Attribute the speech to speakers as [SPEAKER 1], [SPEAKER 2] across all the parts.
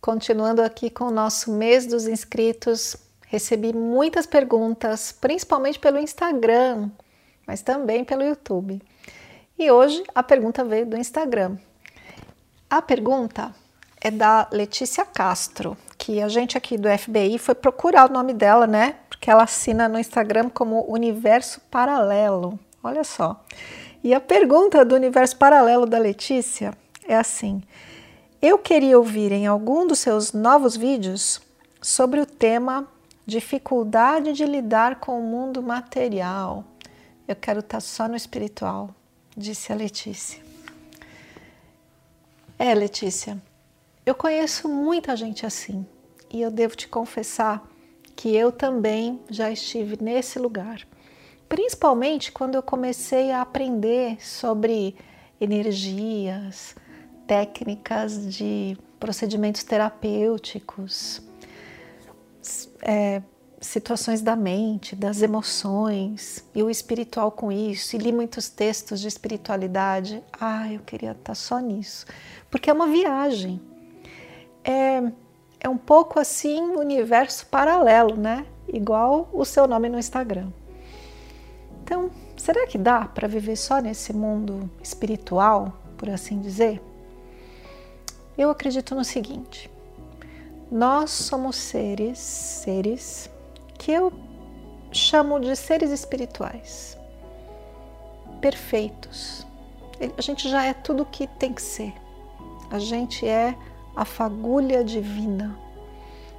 [SPEAKER 1] Continuando aqui com o nosso mês dos inscritos, recebi muitas perguntas, principalmente pelo Instagram, mas também pelo YouTube. E hoje a pergunta veio do Instagram. A pergunta é da Letícia Castro, que a gente aqui do FBI foi procurar o nome dela, né? Porque ela assina no Instagram como Universo Paralelo. Olha só. E a pergunta do Universo Paralelo da Letícia é assim: eu queria ouvir em algum dos seus novos vídeos sobre o tema dificuldade de lidar com o mundo material. Eu quero estar só no espiritual, disse a Letícia. É, Letícia, eu conheço muita gente assim e eu devo te confessar que eu também já estive nesse lugar. Principalmente quando eu comecei a aprender sobre energias, técnicas de procedimentos terapêuticos, é, situações da mente, das emoções e o espiritual com isso, e li muitos textos de espiritualidade. Ah, eu queria estar só nisso, porque é uma viagem. É, é um pouco assim um universo paralelo, né? Igual o seu nome no Instagram. Então, será que dá para viver só nesse mundo espiritual, por assim dizer? Eu acredito no seguinte: nós somos seres, seres que eu chamo de seres espirituais, perfeitos. A gente já é tudo o que tem que ser. A gente é a fagulha divina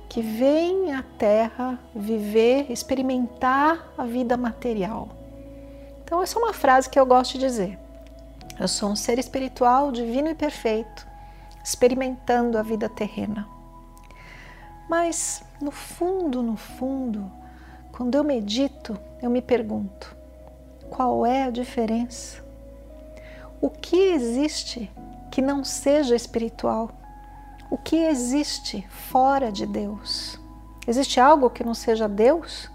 [SPEAKER 1] que vem à Terra viver, experimentar a vida material. Então, essa é uma frase que eu gosto de dizer. Eu sou um ser espiritual, divino e perfeito, experimentando a vida terrena. Mas no fundo, no fundo, quando eu medito, eu me pergunto: qual é a diferença? O que existe que não seja espiritual? O que existe fora de Deus? Existe algo que não seja Deus?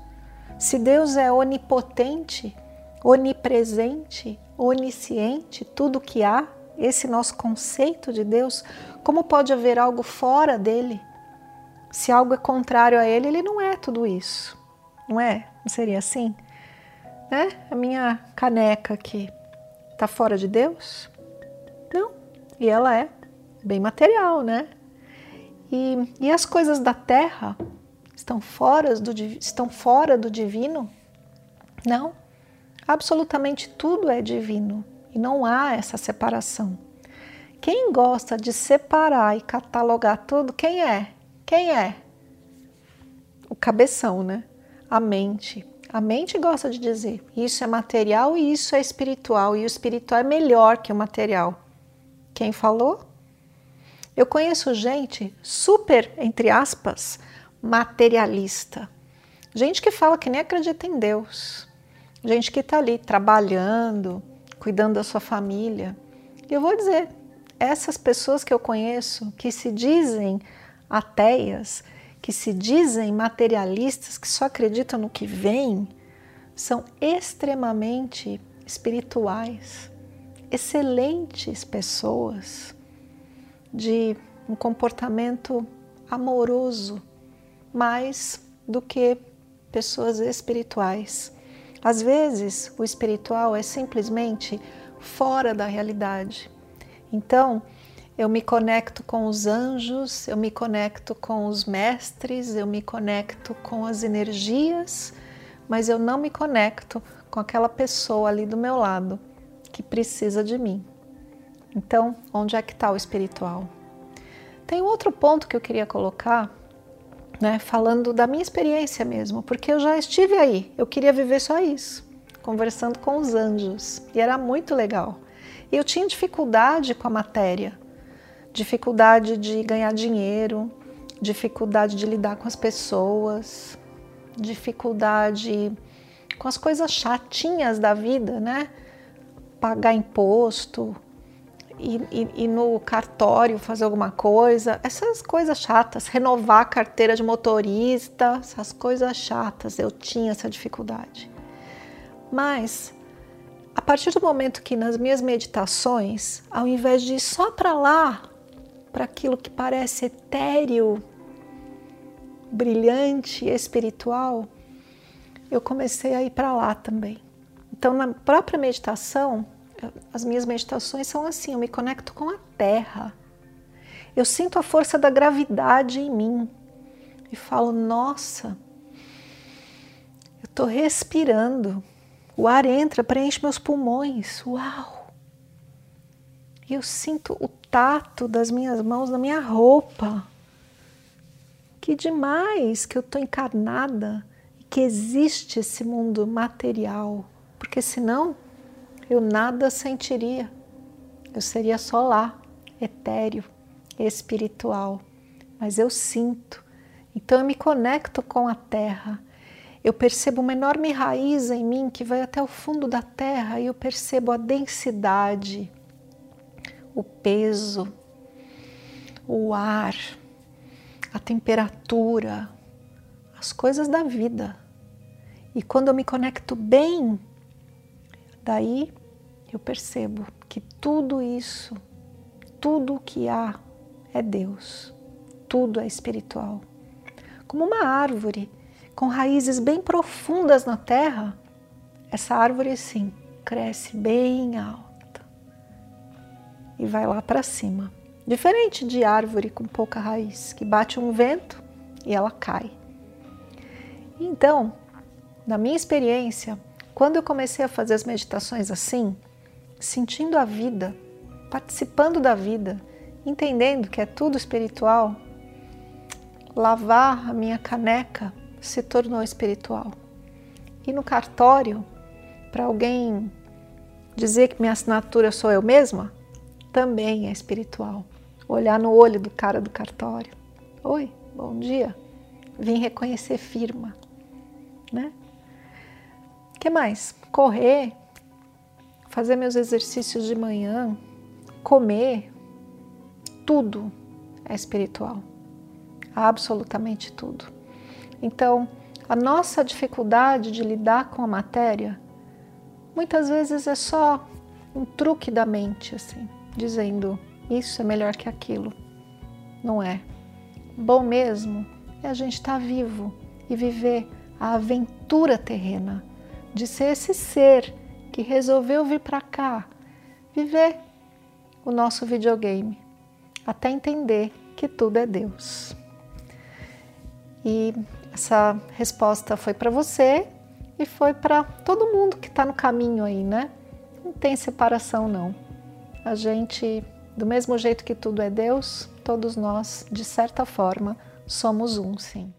[SPEAKER 1] Se Deus é onipotente, onipresente, onisciente, tudo que há, esse nosso conceito de Deus, como pode haver algo fora dele? Se algo é contrário a ele, ele não é tudo isso, não é? Não seria assim? Né? A minha caneca aqui está fora de Deus? Não, e ela é bem material, né? E, e as coisas da terra estão fora, do, estão fora do divino? Não, absolutamente tudo é divino e não há essa separação. Quem gosta de separar e catalogar tudo, quem é? Quem é? O cabeção, né? A mente. A mente gosta de dizer isso é material e isso é espiritual, e o espiritual é melhor que o material. Quem falou? Eu conheço gente super, entre aspas, materialista. Gente que fala que nem acredita em Deus. Gente que está ali trabalhando, cuidando da sua família. E eu vou dizer, essas pessoas que eu conheço que se dizem ateias, que se dizem materialistas, que só acreditam no que vem, são extremamente espirituais, excelentes pessoas de um comportamento amoroso, mais do que pessoas espirituais. Às vezes, o espiritual é simplesmente fora da realidade. Então, eu me conecto com os anjos, eu me conecto com os mestres, eu me conecto com as energias, mas eu não me conecto com aquela pessoa ali do meu lado que precisa de mim. Então, onde é que está o espiritual? Tem outro ponto que eu queria colocar né, falando da minha experiência mesmo, porque eu já estive aí, eu queria viver só isso, conversando com os anjos, e era muito legal. E eu tinha dificuldade com a matéria, dificuldade de ganhar dinheiro, dificuldade de lidar com as pessoas, dificuldade com as coisas chatinhas da vida, né? Pagar imposto, ir, no cartório fazer alguma coisa, essas coisas chatas, renovar a carteira de motorista, essas coisas chatas, eu tinha essa dificuldade. Mas a partir do momento que nas minhas meditações, ao invés de ir só para lá, para aquilo que parece etéreo, brilhante, espiritual, eu comecei a ir para lá também. Então, na própria meditação, as minhas meditações são assim: eu me conecto com a terra. Eu sinto a força da gravidade em mim e falo: nossa, eu estou respirando. O ar entra, preenche meus pulmões. Uau! E eu sinto o tato das minhas mãos na minha roupa. Que demais que eu estou encarnada e que existe esse mundo material, porque senão eu nada sentiria. Eu seria só lá, etéreo, espiritual. Mas eu sinto. Então eu me conecto com a terra. Eu percebo uma enorme raiz em mim que vai até o fundo da terra e eu percebo a densidade, o peso, o ar, a temperatura, as coisas da vida. E quando eu me conecto bem Daí eu percebo que tudo isso, tudo o que há é Deus, tudo é espiritual. Como uma árvore com raízes bem profundas na terra, essa árvore sim cresce bem alta e vai lá para cima. Diferente de árvore com pouca raiz, que bate um vento e ela cai. Então, na minha experiência, quando eu comecei a fazer as meditações assim, sentindo a vida, participando da vida, entendendo que é tudo espiritual, lavar a minha caneca se tornou espiritual. E no cartório, para alguém dizer que minha assinatura sou eu mesma, também é espiritual. Olhar no olho do cara do cartório. Oi, bom dia. Vim reconhecer firma, né? Que mais? Correr, fazer meus exercícios de manhã, comer, tudo é espiritual. Absolutamente tudo. Então, a nossa dificuldade de lidar com a matéria muitas vezes é só um truque da mente, assim, dizendo isso é melhor que aquilo. Não é. Bom mesmo é a gente estar tá vivo e viver a aventura terrena de ser esse ser que resolveu vir para cá, viver o nosso videogame, até entender que tudo é Deus. E essa resposta foi para você e foi para todo mundo que está no caminho aí, né? Não tem separação, não. A gente, do mesmo jeito que tudo é Deus, todos nós, de certa forma, somos um, sim.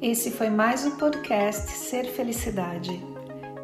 [SPEAKER 1] Esse foi mais um podcast Ser Felicidade.